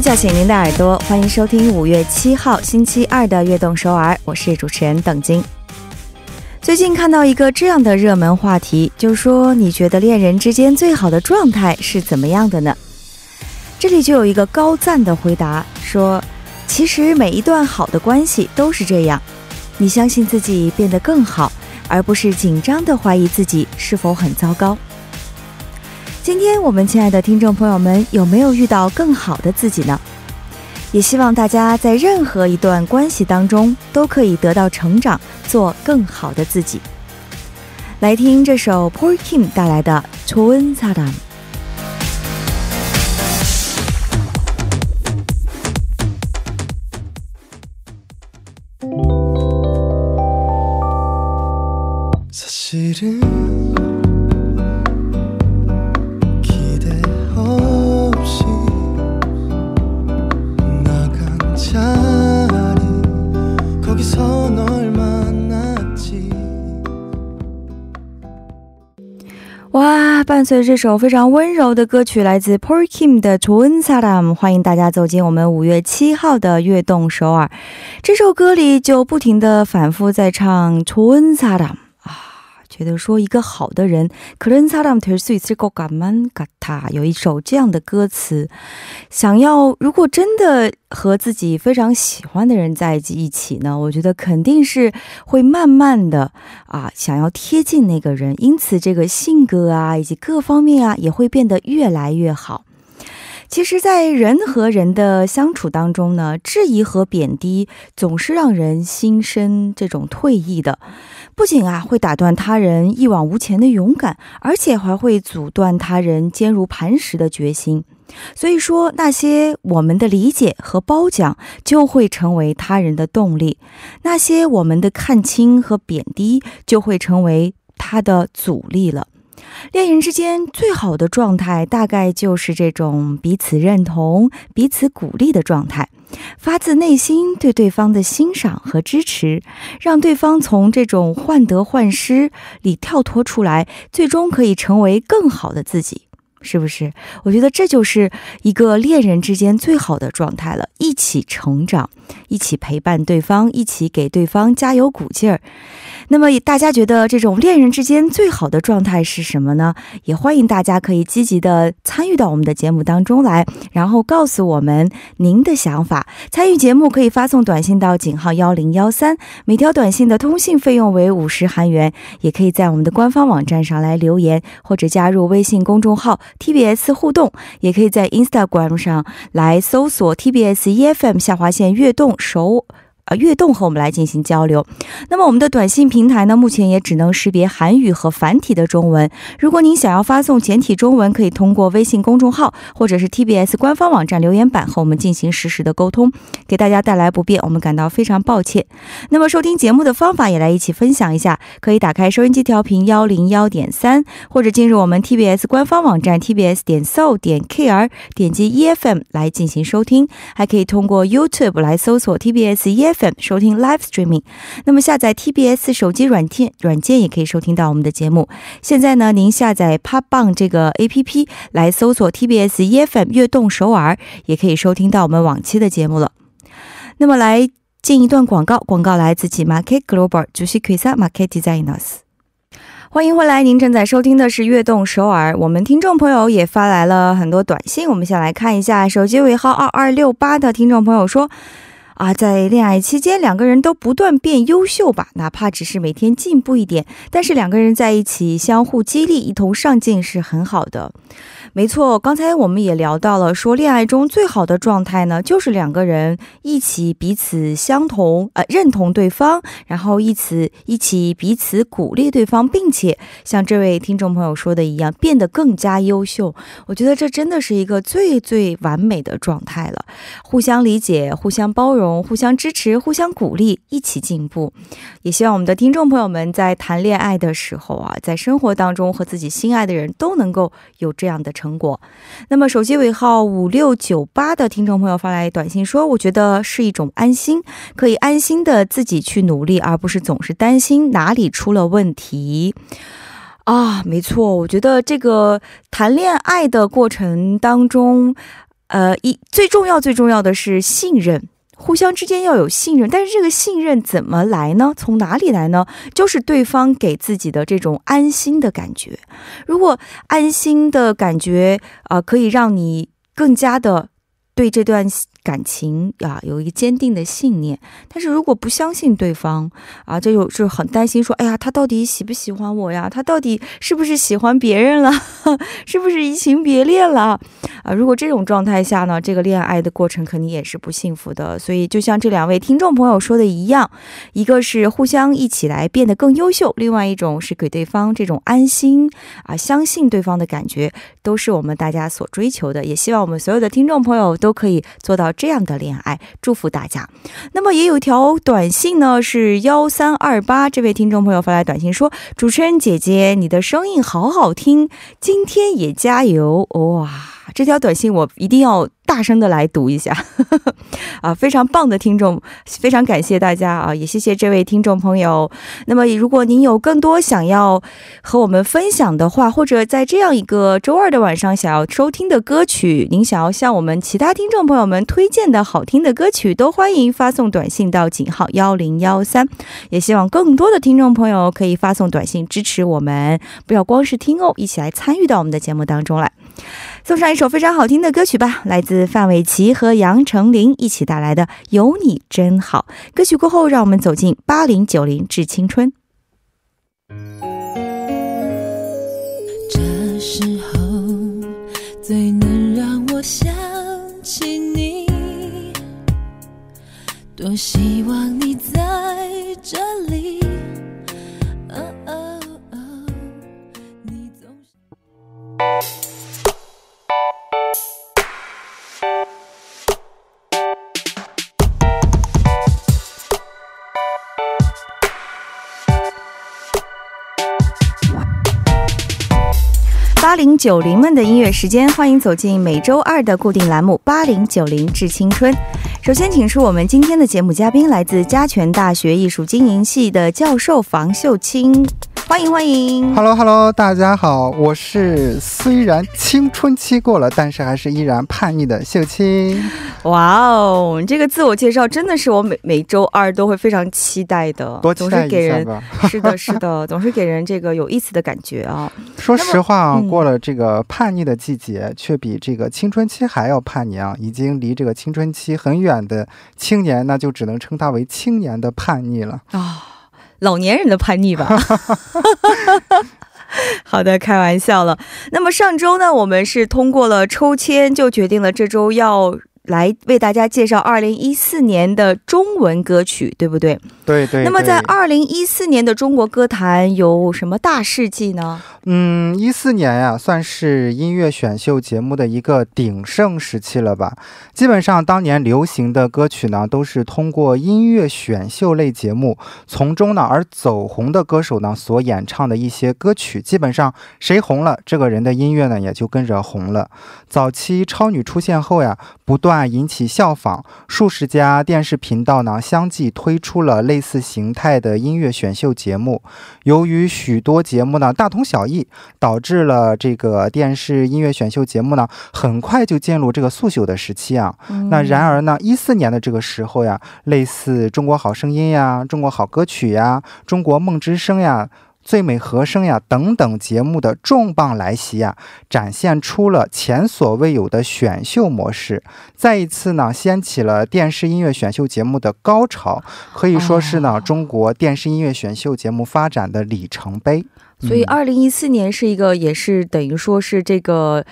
叫醒您的耳朵，欢迎收听五月七号星期二的《悦动首尔》，我是主持人邓晶。最近看到一个这样的热门话题，就说你觉得恋人之间最好的状态是怎么样的呢？这里就有一个高赞的回答说：“其实每一段好的关系都是这样，你相信自己变得更好，而不是紧张的怀疑自己是否很糟糕。”今天我们亲爱的听众朋友们，有没有遇到更好的自己呢？也希望大家在任何一段关系当中都可以得到成长，做更好的自己。来听这首 Paul Kim 带来的《Twinsadam》。伴随这首非常温柔的歌曲，来自 p o r Kim 的《Twinsadam》，欢迎大家走进我们五月七号的悦动首尔。这首歌里就不停的反复在唱《Twinsadam》。觉得说一个好的人，그런사람될수있을것같만같아。有一首这样的歌词，想要如果真的和自己非常喜欢的人在一起呢，我觉得肯定是会慢慢的啊，想要贴近那个人，因此这个性格啊，以及各方面啊，也会变得越来越好。其实，在人和人的相处当中呢，质疑和贬低总是让人心生这种退意的。 不仅啊会打断他人一往无前的勇敢，而且还会阻断他人坚如磐石的决心。所以说，那些我们的理解和褒奖，就会成为他人的动力；那些我们的看清和贬低，就会成为他的阻力了。恋人之间最好的状态，大概就是这种彼此认同、彼此鼓励的状态，发自内心对对方的欣赏和支持，让对方从这种患得患失里跳脱出来，最终可以成为更好的自己。是不是？我觉得这就是一个恋人之间最好的状态了，一起成长，一起陪伴对方，一起给对方加油鼓劲儿。那么大家觉得这种恋人之间最好的状态是什么呢？也欢迎大家可以积极的参与到我们的节目当中来，然后告诉我们您的想法。参与节目可以发送短信到井号幺零幺三，每条短信的通信费用为五十韩元。也可以在我们的官方网站上来留言，或者加入微信公众号 TBS 互动，也可以在 Instagram 上来搜索 TBS EFM 下划线悦动首。呃，悦动和我们来进行交流。那么我们的短信平台呢，目前也只能识别韩语和繁体的中文。如果您想要发送简体中文，可以通过微信公众号或者是 TBS 官方网站留言板和我们进行实时的沟通，给大家带来不便，我们感到非常抱歉。那么收听节目的方法也来一起分享一下，可以打开收音机调频幺零幺点三，或者进入我们 TBS 官方网站 tbs 点 so 点 kr，点击 EFM 来进行收听，还可以通过 YouTube 来搜索 TBS E。收听 Live Streaming，那么下载 TBS 手机软件，软件也可以收听到我们的节目。现在呢，您下载 p o p b a n g 这个 APP 来搜索 TBS EFM 悦动首尔，也可以收听到我们往期的节目了。那么来进一段广告，广告来自 Market Global 主席 Krisa Market Designers。欢迎回来，您正在收听的是《悦动首尔》。我们听众朋友也发来了很多短信，我们先来看一下。手机尾号二二六八的听众朋友说。啊，在恋爱期间，两个人都不断变优秀吧，哪怕只是每天进步一点，但是两个人在一起相互激励，一同上进是很好的。没错，刚才我们也聊到了，说恋爱中最好的状态呢，就是两个人一起彼此相同，呃，认同对方，然后一起一起彼此鼓励对方，并且像这位听众朋友说的一样，变得更加优秀。我觉得这真的是一个最最完美的状态了，互相理解，互相包容，互相支持，互相鼓励，一起进步。也希望我们的听众朋友们在谈恋爱的时候啊，在生活当中和自己心爱的人都能够有这样的。成果。那么，手机尾号五六九八的听众朋友发来短信说：“我觉得是一种安心，可以安心的自己去努力，而不是总是担心哪里出了问题。”啊，没错，我觉得这个谈恋爱的过程当中。呃，一最重要最重要的是信任。互相之间要有信任，但是这个信任怎么来呢？从哪里来呢？就是对方给自己的这种安心的感觉。如果安心的感觉啊、可以让你更加的对这段感情啊有一个坚定的信念。但是如果不相信对方啊，这就就很担心说，哎呀，他到底喜不喜欢我呀？他到底是不是喜欢别人了？是不是移情别恋了？啊，如果这种状态下呢，这个恋爱的过程肯定也是不幸福的。所以，就像这两位听众朋友说的一样，一个是互相一起来变得更优秀，另外一种是给对方这种安心啊，相信对方的感觉，都是我们大家所追求的。也希望我们所有的听众朋友都可以做到这样的恋爱，祝福大家。那么也有一条短信呢，是幺三二八这位听众朋友发来短信说：“主持人姐姐，你的声音好好听，今天也加油哇！”这条短信我一定要大声的来读一下，啊，非常棒的听众，非常感谢大家啊，也谢谢这位听众朋友。那么，如果您有更多想要和我们分享的话，或者在这样一个周二的晚上想要收听的歌曲，您想要向我们其他听众朋友们推荐的好听的歌曲，都欢迎发送短信到井号幺零幺三。也希望更多的听众朋友可以发送短信支持我们，不要光是听哦，一起来参与到我们的节目当中来。送上一首非常好听的歌曲吧，来自范玮琪和杨丞琳一起带来的《有你真好》。歌曲过后，让我们走进八零九零致青春。这时候最能让我想起你，多希望你在这里。你总是。零九零们的音乐时间，欢迎走进每周二的固定栏目《八零九零致青春》。首先，请出我们今天的节目嘉宾，来自嘉泉大学艺术经营系的教授房秀清，欢迎欢迎。Hello Hello，大家好，我是虽然青春期过了，但是还是依然叛逆的秀清。哇哦，你这个自我介绍真的是我每每周二都会非常期待的，总多期待是给人一下吧。是的，是的，总是给人这个有意思的感觉啊。说实话过了这个叛逆的季节，却比这个青春期还要叛逆啊！已经离这个青春期很远的青年，那就只能称他为青年的叛逆了。啊、老年人的叛逆吧。好的，开玩笑了。那么上周呢，我们是通过了抽签，就决定了这周要来为大家介绍二零一四年的中文歌曲，对不对？对对那么在对二零一四年的中国歌坛有什么大事迹呢？嗯，一四年呀、算是音乐选秀节目的一个鼎盛时期了吧。基本上当年流行的歌曲呢，都是通过音乐选秀类节目从中呢而走红的歌手呢所演唱的一些歌曲，基本上谁红了，这个人的音乐呢也就跟着红了。早期超女出现后呀，不断引起效仿，数十家电视频道呢相继推出了类似形态的音乐选秀节目。由于许多节目呢大同小异，导致了这个电视音乐选秀节目呢很快就进入这个速朽的时期啊。那然而呢，一四年的这个时候呀，类似《中国好声音》呀、《中国好歌曲》呀、《中国梦之声》呀。最美和声呀等等节目的重磅来袭呀，展现出了前所未有的选秀模式，再一次呢掀起了电视音乐选秀节目的高潮，可以说是呢、哦。中国电视音乐选秀节目发展的里程碑。所以，嗯。二零一四年是一个，也是等于说是这个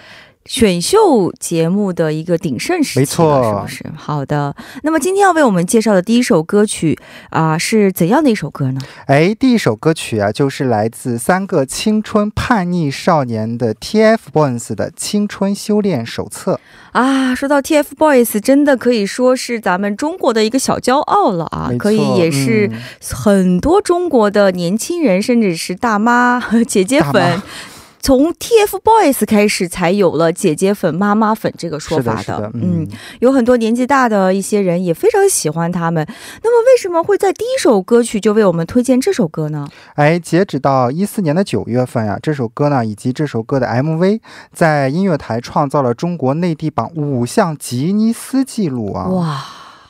选秀节目的一个鼎盛时期，没错是不是？好的。那么今天要为我们介绍的第一首歌曲啊、是怎样的一首歌呢？哎，第一首歌曲啊，就是来自三个青春叛逆少年的 TFBOYS 的《青春修炼手册》。啊，说到 TFBOYS，真的可以说是咱们中国的一个小骄傲了啊可以也是嗯很多中国的年轻人，甚至是大妈、姐姐粉妈。从 TFBOYS 开始才有了姐姐粉、妈妈粉这个说是的，法是的，嗯嗯，，有很多年纪大的一些人也非常喜欢他们。那么，为什么会在第一首歌曲就为我们推荐这首歌呢？哎，截止到一四年的九月份呀、这首歌呢以及这首歌的 MV 在音乐台创造了中国内地榜五项吉尼斯纪录啊！哇，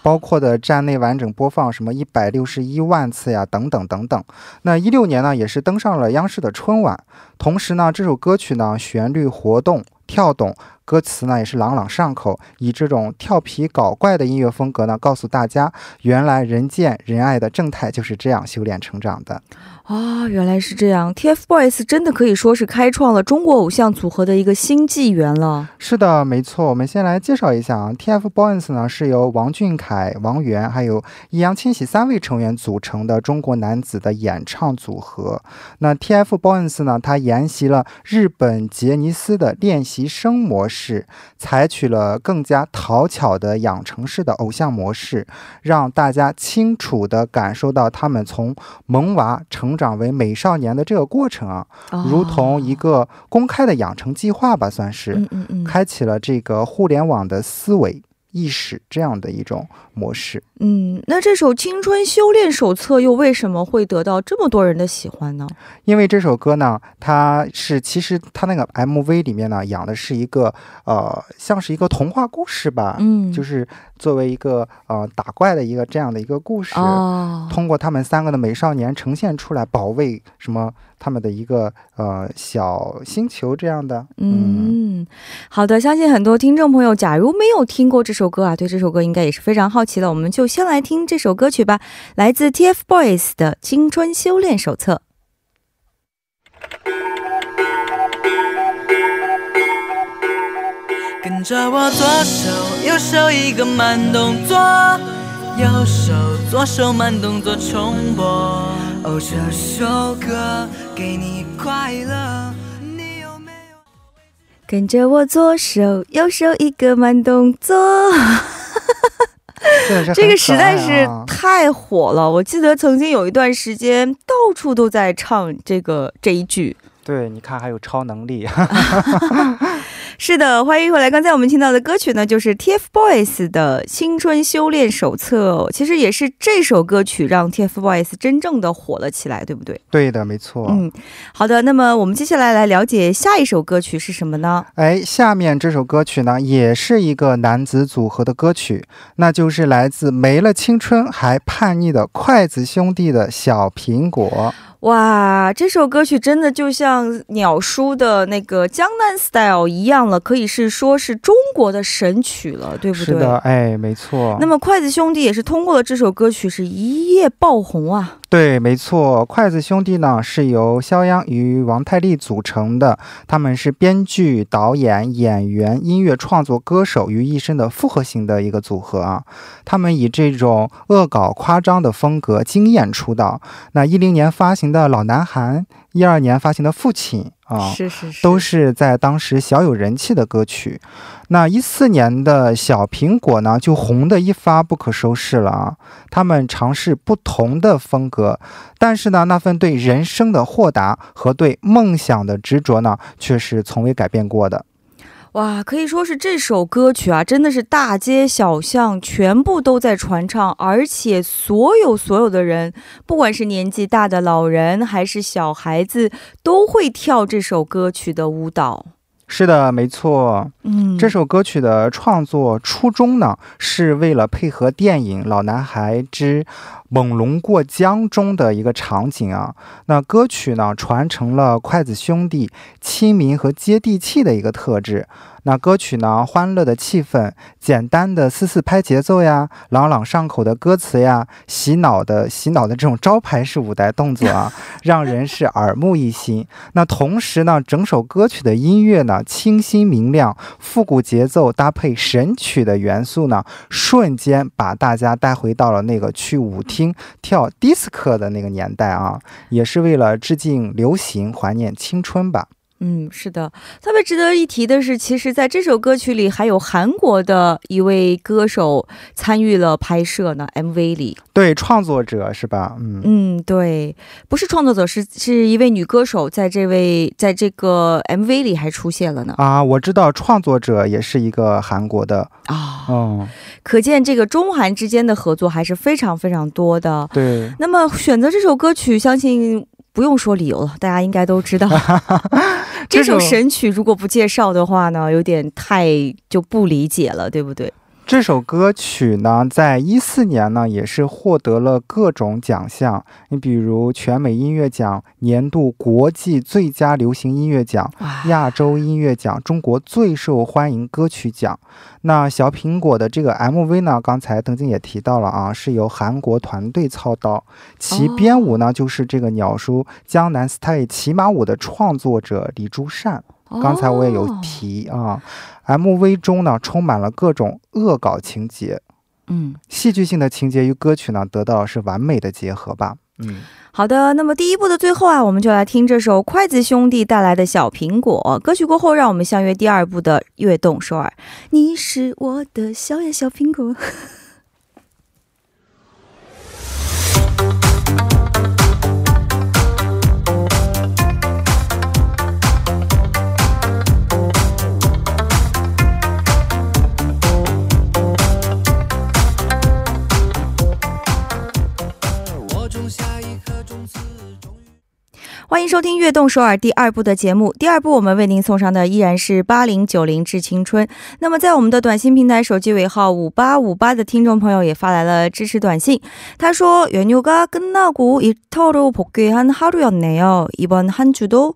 包括的站内完整播放什么一百六十一万次呀，等等等等。那一六年呢，也是登上了央视的春晚。同时呢，这首歌曲呢，旋律活动跳动，歌词呢也是朗朗上口，以这种调皮搞怪的音乐风格呢，告诉大家，原来人见人爱的正太就是这样修炼成长的。啊，原来是这样！TFBOYS 真的可以说是开创了中国偶像组合的一个新纪元了。是的，没错。我们先来介绍一下啊，TFBOYS 呢是由王俊凯、王源还有易烊千玺三位成员组成的中国男子的演唱组合。那 TFBOYS 呢，它沿袭了日本杰尼斯的练习生模式，采取了更加讨巧的养成式的偶像模式，让大家清楚地感受到他们从萌娃成长为美少年的这个过程啊。如同一个，公开的养成计划吧，算是、开启了这个互联网的思维意识这样的一种模式。嗯，那这首《青春修炼手册》又为什么会得到这么多人的喜欢呢？因为这首歌呢，它是其实它那个 MV 里面呢，养的是一个呃，像是一个童话故事吧，嗯，就是作为一个呃打怪的一个这样的一个故事。哦，通过他们三个的美少年呈现出来，保卫什么他们的一个呃小星球这样的，嗯，好的，相信很多听众朋友，假如没有听过这首歌啊，对这首歌应该也是非常好奇的。我们就先来听这首歌曲吧，来自 TFBOYS 的《青春修炼手册》。跟着我左手右手一个慢动作，右手左手慢动作重播。哦，这首歌给你快乐，你有没有？跟着我左手右手一个慢动作，真的是很这个实在是啊太火了。我记得曾经有一段时间，到处都在唱这个这一句。对，你看还有超能力，是的，欢迎回来。刚才我们听到的歌曲呢，就是 TFBOYS 的《青春修炼手册》。其实也是这首歌曲让 TFBOYS 真正的火了起来，对不对？对的，没错。嗯，好的。那么我们接下来来了解下一首歌曲是什么呢？哎，下面这首歌曲呢，也是一个男子组合的歌曲，那就是来自没了青春还叛逆的筷子兄弟的小苹果。哇，这首歌曲真的就像鸟叔的那个《江南 Style》一样了，可以是说是中国的神曲了，对不对？是的，哎，没错。那么筷子兄弟也是通过了这首歌曲是一夜爆红啊。对，没错，筷子兄弟呢是由肖央与王太利组成的，他们是编剧、导演、演员、音乐创作、歌手于一身的复合型的一个组合啊。他们以这种恶搞夸张的风格惊艳出道。那一零年发行的《老男孩》，一二年发行的《父亲》啊，是是是，都是在当时小有人气的歌曲。那一四年的小苹果呢，就红的一发不可收拾了啊！他们尝试不同的风格，但是呢，那份对人生的豁达和对梦想的执着呢，却是从未改变过的。哇，可以说是这首歌曲啊，真的是大街小巷全部都在传唱，而且所有所有的人，不管是年纪大的老人还是小孩子，都会跳这首歌曲的舞蹈。是的，没错。嗯，这首歌曲的创作初衷呢，是为了配合电影《老男孩之猛龙过江》中的一个场景啊。那歌曲呢，传承了筷子兄弟亲民和接地气的一个特质。那歌曲呢，欢乐的气氛，简单的四四拍节奏呀，朗朗上口的歌词呀，洗脑的洗脑的这种招牌式舞台动作啊，让人是耳目一新。那同时呢，整首歌曲的音乐呢，清新明亮，复古节奏搭配神曲的元素呢，瞬间把大家带回到了那个去舞厅跳迪斯科的那个年代啊，也是为了致敬流行，怀念青春吧。嗯，是的，特别值得一提的是，其实在这首歌曲里还有韩国的一位歌手参与了拍摄呢，MV 里。对，创作者是吧？嗯嗯，对，不是创作者，是是一位女歌手，在这位在这个 MV 里还出现了呢。啊，我知道创作者也是一个韩国的。啊、嗯，可见这个中韩之间的合作还是非常非常多的。对。那么选择这首歌曲，相信不用说理由了，大家应该都知道。这首神曲如果不介绍的话呢，有点太就不理解了，对不对？这首歌曲呢，在一四年呢，也是获得了各种奖项。你比如全美音乐奖、年度国际最佳流行音乐奖、亚洲音乐奖、中国最受欢迎歌曲奖。那小苹果的这个 MV 呢，刚才邓静也提到了啊，是由韩国团队操刀，其编舞呢，就是这个鸟叔江南 style 骑马舞的创作者李朱善。刚才我也有提啊，MV 中呢充满了各种恶搞情节，嗯，戏剧性的情节与歌曲呢得到是完美的结合吧。嗯，好的，那么第一部的最后啊，我们就来听这首筷子兄弟带来的小苹果歌曲过后，让我们相约第二部的悦动首尔。你是我的小呀小苹果。欢迎收听《悦动首尔》第二部的节目。第二部我们为您送上的依然是八零九零致青春。那么，在我们的短信平台手机尾号五八五八的听众朋友也发来了支持短信。他说：“연휴가끝나고일터로복귀한하루였네요이번한주도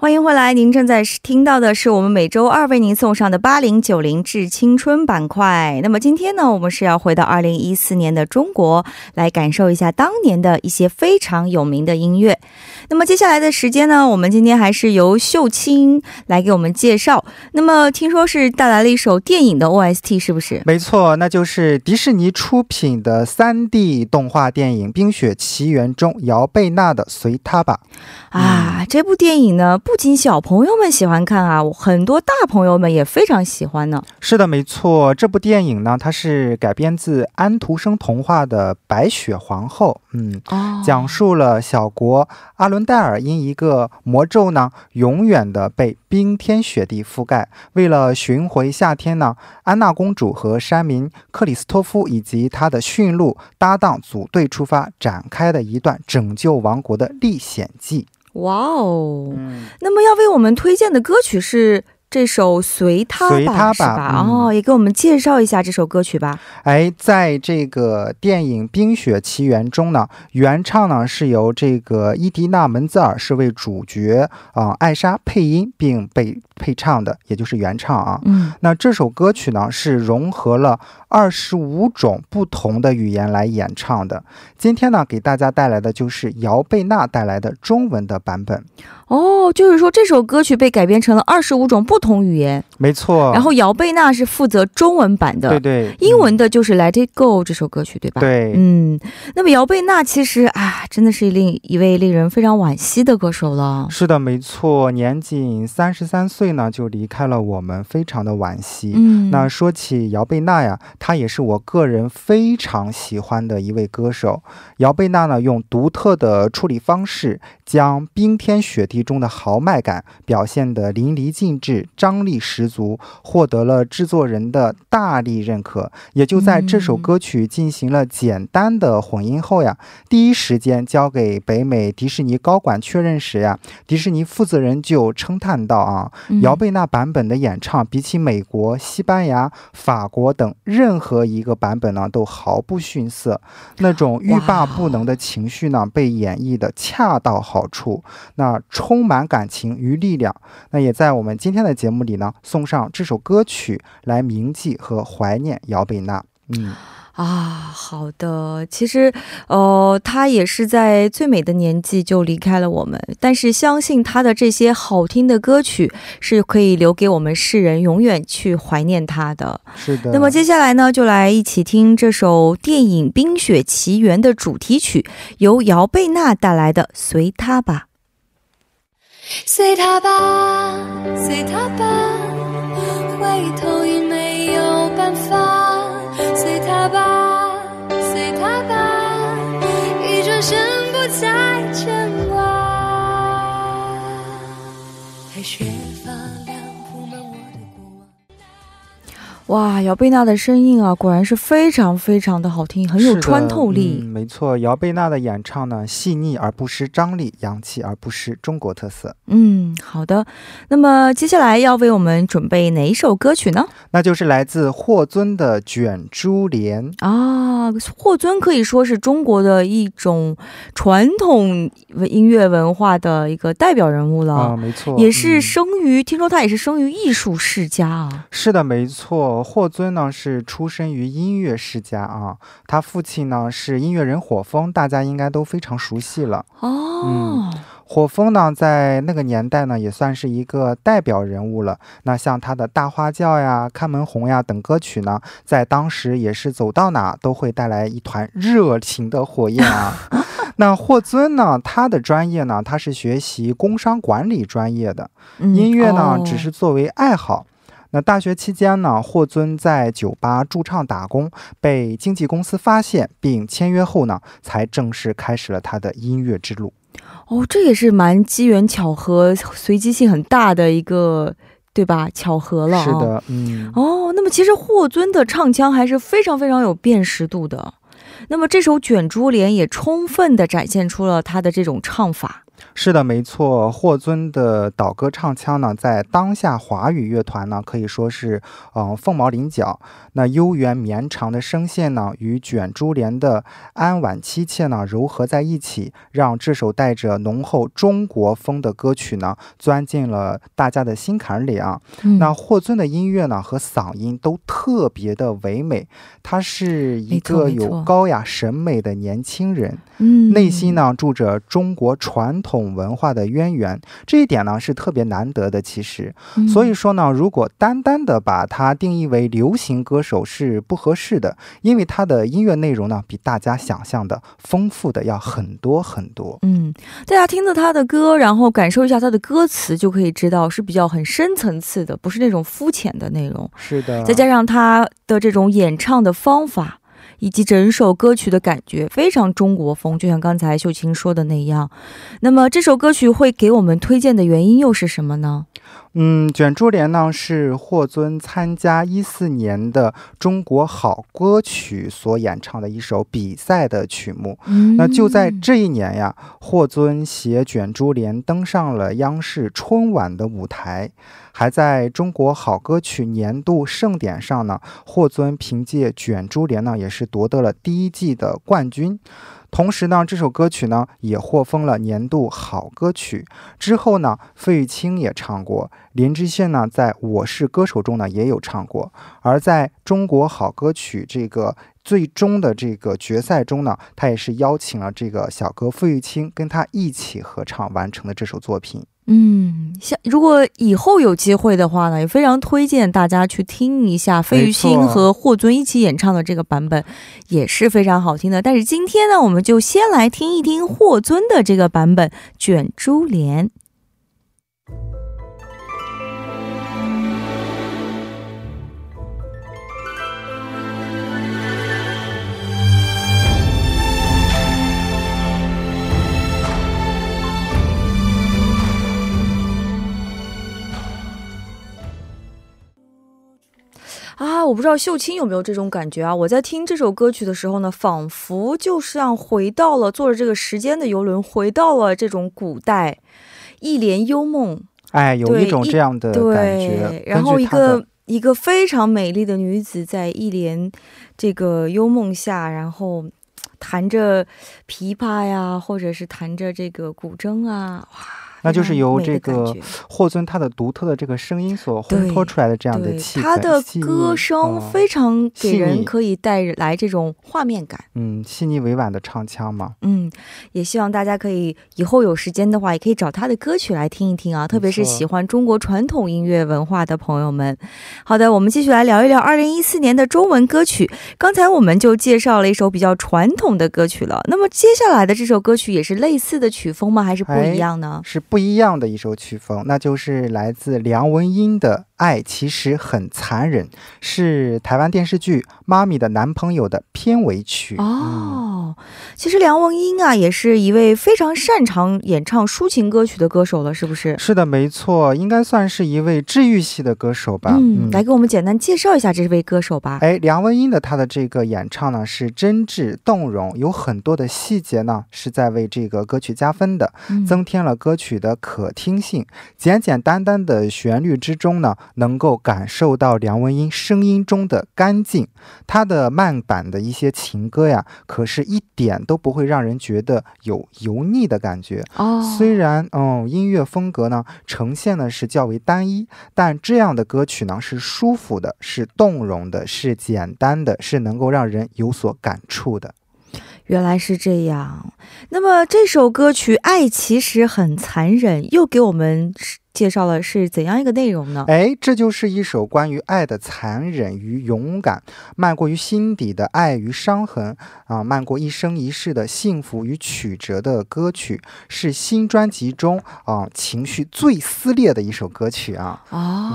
欢迎回来，您正在听到的是我们每周二为您送上的八零九零致青春板块。那么今天呢，我们是要回到二零一四年的中国，来感受一下当年的一些非常有名的音乐。那么接下来的时间呢，我们今天还是由秀清来给我们介绍。那么听说是带来了一首电影的 OST，是不是？没错，那就是迪士尼出品的三 D 动画电影《冰雪奇缘》中姚贝娜的《随他吧》啊。这部电影呢，不仅小朋友们喜欢看啊，很多大朋友们也非常喜欢呢。是的，没错，这部电影呢，它是改编自安徒生童话的《白雪皇后》。嗯，哦讲述了小国阿伦戴尔因一个魔咒呢，永远的被冰天雪地覆盖。为了寻回夏天呢，安娜公主和山民克里斯托夫以及他的驯鹿搭档组队出发，展开的一段拯救王国的历险记。哇哦！嗯，那么要为我们推荐的歌曲是这首《随他吧》，随他吧是吧？嗯哦，也给我们介绍一下这首歌曲吧。哎，在这个电影《冰雪奇缘》中呢，原唱呢是由这个伊迪娜·门泽尔是为主角啊、艾莎配音并被配唱的，也就是原唱啊。嗯，那这首歌曲呢是融合了二十五种不同的语言来演唱的。今天呢，给大家带来的就是姚贝娜带来的中文的版本。哦，就是说这首歌曲被改编成了二十五种不同语言，没错，然后姚贝娜是负责中文版的，对对，英文的就是《Let It Go》这首歌曲，对吧？。对。嗯，那么姚贝娜其实啊，真的是令一位令人非常惋惜的歌手了。是的，没错，年仅三十三岁呢，就离开了我们，非常的惋惜。嗯，那说起姚贝娜呀，她也是我个人非常喜欢的一位歌手。姚贝娜呢，用独特的处理方式，将冰天雪地中的豪迈感表现得淋漓尽致，张力十足，获得了制作人的大力认可。也就在这首嗯歌曲进行了简单的混音后呀，第一时间交给北美迪士尼高管确认时呀，迪士尼负责人就称叹道啊，嗯姚贝娜版本的演唱，比起美国、西班牙、法国等任何一个版本呢，都毫不逊色。那种欲罢不能的情绪呢，被演绎的恰到好处，那充满感情与力量。那也在我们今天的节目里呢，送上这首歌曲来铭记和怀念姚贝娜。嗯，啊，好的。其实，呃，他也是在最美的年纪就离开了我们，但是相信他的这些好听的歌曲是可以留给我们世人永远去怀念他的。是的。那么接下来呢，就来一起听这首电影《冰雪奇缘》的主题曲，由姚贝娜带来的《随他吧》。随他吧，随他吧，回头已没有办法。随他吧，随他吧，一转身不再牵挂。白雪哇，姚贝娜的声音啊，果然是非常非常的好听，很有穿透力。嗯没错，姚贝娜的演唱呢，细腻而不失张力，洋气而不失中国特色。嗯，好的。那么接下来要为我们准备哪一首歌曲呢？那就是来自霍尊的《卷珠帘》。啊，霍尊可以说是中国的一种传统音乐文化的一个代表人物了，啊，没错，也是嗯生于、听说他也是生于艺术世家啊。是的，没错。霍尊呢是出生于音乐世家啊，他父亲呢是音乐人火风，大家应该都非常熟悉了。哦，火风呢在那个年代呢也算是一个代表人物了。那像他的《大花轿》呀、《看门红》呀等歌曲呢，在当时也是走到哪都会带来一团热情的火焰啊。那霍尊呢，他的专业呢，他是学习工商管理专业的。嗯音乐呢，哦只是作为爱好。那大学期间呢，霍尊在酒吧驻唱打工，被经纪公司发现并签约后呢，才正式开始了他的音乐之路。哦，这也是蛮机缘巧合、随机性很大的一个，对吧？巧合了、是。的，嗯，哦，那么其实霍尊的唱腔还是非常非常有辨识度的。那么这首《卷珠帘》也充分的展现出了他的这种唱法。是的，没错。霍尊的岛歌唱腔呢，在当下华语乐团呢，可以说是呃凤毛麟角。那悠远绵长的声线呢，与卷珠帘的安婉凄切呢糅合在一起，让这首带着浓厚中国风的歌曲呢，钻进了大家的心坎里啊。嗯那霍尊的音乐呢和嗓音都特别的唯美，他是一个有高雅审美的年轻人。嗯内心呢住着中国传统文化的渊源，这一点呢是特别难得的。其实，嗯所以说呢，如果单单的把它定义为流行歌手是不合适的，因为他的音乐内容呢比大家想象的丰富的要很多很多。嗯，大家听着他的歌，然后感受一下他的歌词，就可以知道是比较很深层次的，不是那种肤浅的内容。是的，再加上他的这种演唱的方法，以及整首歌曲的感觉，非常中国风，就像刚才秀琴说的那样。那么这首歌曲会给我们推荐的原因又是什么呢？嗯，卷珠帘呢是霍尊参加一四年的中国好歌曲所演唱的一首比赛的曲目。嗯那就在这一年呀，霍尊携卷珠帘登上了央视春晚的舞台，还在中国好歌曲年度盛典上呢，霍尊凭借卷珠帘呢也是夺得了第一季的冠军。同时呢，这首歌曲呢也获封了年度好歌曲。之后呢，费玉清也唱过，林志炫呢在《我是歌手》中呢也有唱过。而在中国好歌曲这个最终的这个决赛中呢，他也是邀请了这个小哥费玉清跟他一起合唱完成的这首作品。嗯，像如果以后有机会的话呢，也非常推荐大家去听一下费玉清和霍尊一起演唱的这个版本，也是非常好听的。但是今天呢，我们就先来听一听霍尊的这个版本《卷珠帘》。啊，我不知道秀清有没有这种感觉啊？我在听这首歌曲的时候呢，仿佛就像回到了坐着这个时间的游轮，回到了这种古代，一帘幽梦。哎，有一种这样的感觉对，。然后一个一个非常美丽的女子在一帘这个幽梦下，然后弹着琵琶呀，或者是弹着这个古筝啊，哇，那就是由这个霍尊他的独特的这个声音所烘托出来的这样的气氛，他的歌声嗯非常给细人腻可以带来这种画面感。嗯细腻委婉的唱腔嘛。嗯，也希望大家可以以后有时间的话，也可以找他的歌曲来听一听啊，特别是喜欢中国传统音乐文化的朋友们。好的，我们继续来聊一聊二零一四年的中文歌曲。刚才我们就介绍了一首比较传统的歌曲了，那么接下来的这首歌曲也是类似的曲风吗？还是不一样呢？是不一样的一首曲风，那就是来自梁文音的《爱其实很残忍》，是台湾电视剧《妈咪的男朋友》的片尾曲。嗯哦，其实梁文音啊，也是一位非常擅长演唱抒情歌曲的歌手了，是不是？是的，没错，应该算是一位治愈系的歌手吧。嗯，来给我们简单介绍一下这位歌手吧。哎，梁文音的她的这个演唱呢是真挚动容，有很多的细节呢是在为这个歌曲加分的，嗯增添了歌曲的可听性。简简单单的旋律之中呢，能够感受到梁文音声音中的干净。她的慢板的一些情歌呀，可是一点都不会让人觉得有油腻的感觉。哦，虽然嗯音乐风格呢呈现的是较为单一，但这样的歌曲呢是舒服的，是动容的，是简单的，是能够让人有所感触的。原来是这样。那么这首歌曲《爱其实很残忍》又给我们介绍了是怎样一个内容呢？哎，这就是一首关于爱的残忍与勇敢，漫过于心底的爱与伤痕啊，漫过一生一世的幸福与曲折的歌曲，是新专辑中啊情绪最撕裂的一首歌曲啊。哦、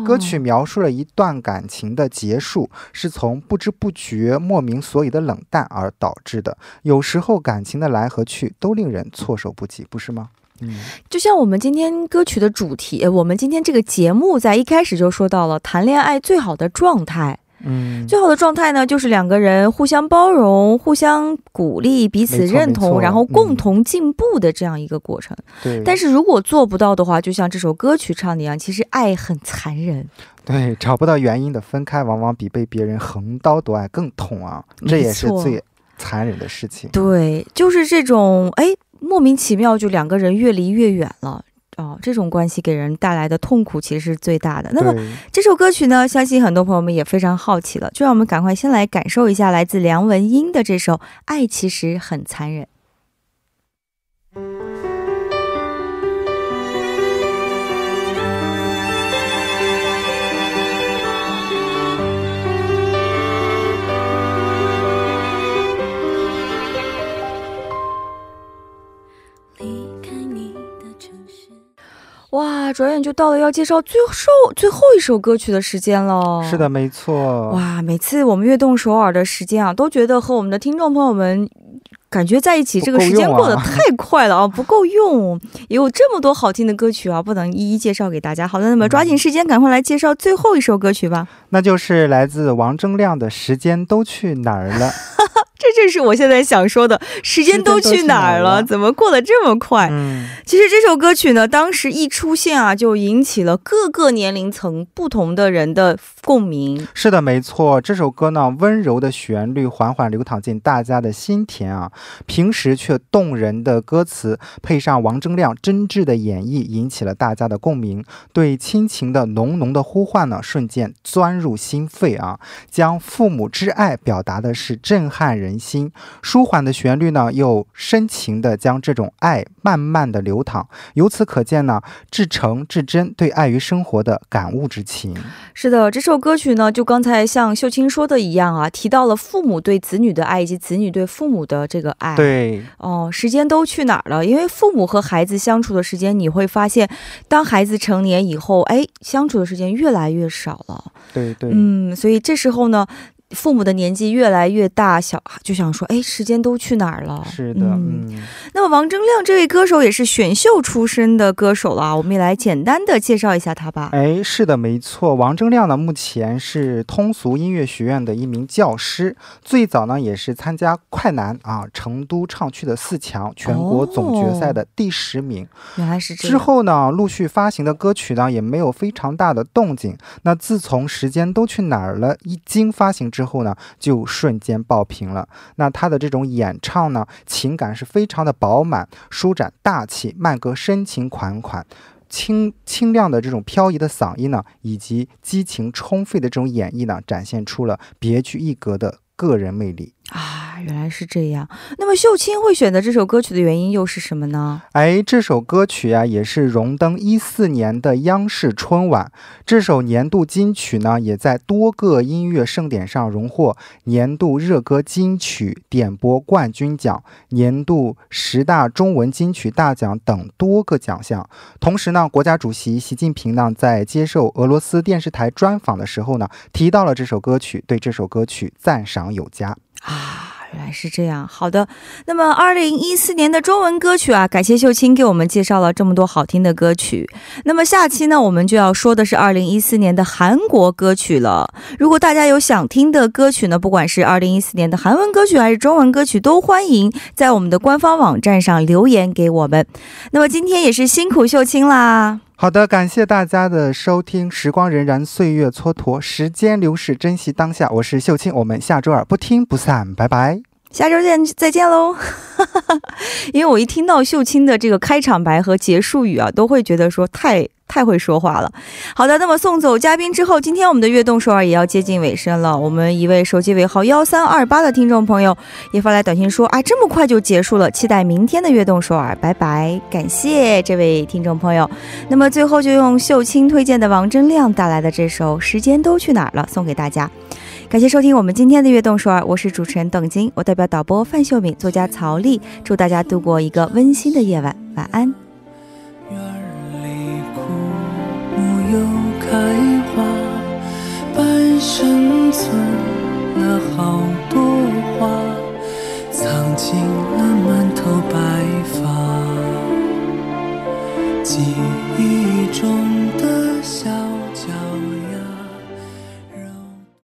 嗯，歌曲描述了一段感情的结束，是从不知不觉、莫名所以的冷淡而导致的。有时候感情的来和去都令人措手不及，不是吗？嗯，就像我们今天歌曲的主题，呃我们今天这个节目在一开始就说到了谈恋爱最好的状态。嗯，最好的状态呢，就是两个人互相包容、互相鼓励、彼此认同，然后共嗯同进步的这样一个过程。对。但是如果做不到的话，就像这首歌曲唱的一样，其实爱很残忍。对，找不到原因的分开，往往比被别人横刀夺爱更痛啊！这也是最残忍的事情。对，就是这种哎，莫名其妙就两个人越离越远了。哦，这种关系给人带来的痛苦其实是最大的。那么这首歌曲呢，相信很多朋友们也非常好奇了，就让我们赶快先来感受一下来自梁文音的这首《爱其实很残忍》。哇，转眼就到了要介绍最后最后一首歌曲的时间了。是的，。没错。哇，每次我们悦动首尔的时间啊，都觉得和我们的听众朋友们感觉在一起，这个时间过得太快了啊，不够用。也有这么多好听的歌曲啊，不能一一介绍给大家。好的，那么抓紧时间，赶快来介绍最后一首歌曲吧。那就是来自王铮亮的《时间都去哪儿了》。这正是我现在想说的，时间都去哪儿了？时间都去哪儿了怎么过得这么快？嗯，其实这首歌曲呢，当时一出现啊，就引起了各个年龄层不同的人的共鸣。是的，没错。这首歌呢，温柔的旋律缓缓流淌进大家的心田啊，平时却动人的歌词，配上王铮亮真挚的演绎，引起了大家的共鸣。对亲情的浓浓的呼唤呢，瞬间钻入心肺啊，将父母之爱表达的是震撼人心。舒缓的旋律呢，又深情的将这种爱慢慢的流淌。由此可见呢，至诚至真对爱与生活的感悟之情。是的，这首歌曲呢，就刚才像秀清说的一样啊，提到了父母对子女的爱以及子女对父母的这个爱。。对，哦，时间都去哪儿了？因为父母和孩子相处的时间，你会发现，当孩子成年以后，哎，相处的时间越来越少了。对对，嗯，所以这时候呢，父母的年纪越来越大，小就想说，哎，时间都去哪儿了？是的，嗯。嗯，那么王铮亮这位歌手也是选秀出身的歌手了啊，我们也来简单的介绍一下他吧。哎，是的，没错。王铮亮呢，目前是通俗音乐学院的一名教师，最早呢也是参加快男啊成都唱区的四强全国总决赛的第十名。原来是这样。之后呢，陆续发行的歌曲呢也没有非常大的动静。那自从《时间都去哪儿了》一经发行之后呢，就瞬间爆屏了。那他的这种演唱呢，情感是非常的饱满、舒展、大气，慢歌深情款款。清清亮的这种飘逸的嗓音呢，以及激情充沛的这种演绎呢，展现出了别具一格的个人魅力。啊，原来是这样。那么秀清会选择这首歌曲的原因又是什么呢？哎，这首歌曲呀、也是荣登一四年的央视春晚。这首年度金曲呢，也在多个音乐盛典上荣获年度热歌金曲点播冠军奖、年度十大中文金曲大奖等多个奖项。同时呢，国家主席习近平呢，在接受俄罗斯电视台专访的时候呢，提到了这首歌曲，对这首歌曲赞赏有加。啊，原来是这样。好的，那么二零一四年的中文歌曲啊，感谢秀清给我们介绍了这么多好听的歌曲。那么下期呢，我们就要说的是二零一四年的韩国歌曲了。如果大家有想听的歌曲呢，不管是二零一四年的韩文歌曲还是中文歌曲，都欢迎在我们的官方网站上留言给我们。那么今天也是辛苦秀清啦。好的，感谢大家的收听。时光荏苒，岁月蹉跎，时间流逝，珍惜当下。我是秀清，我们下周二不听不散，拜拜。下周见，再见喽！因为我一听到秀清的这个开场白和结束语啊，都会觉得说太太会说话了。好的，那么送走嘉宾之后，今天我们的悦动首尔也要接近尾声了。我们一位手机尾号幺三二八的听众朋友也发来短信说：“啊，这么快就结束了，期待明天的悦动首尔，拜拜！”感谢这位听众朋友。那么最后就用秀清推荐的王铮亮带来的这首《时间都去哪儿了》送给大家。感谢收听我们今天的悦动首尔，我是主持人邓晶，我代表导播范秀敏、作家曹丽，祝大家度过一个温馨的夜晚，晚安。又开花，半生存了好多花，藏进了满头白发，记忆中的夏。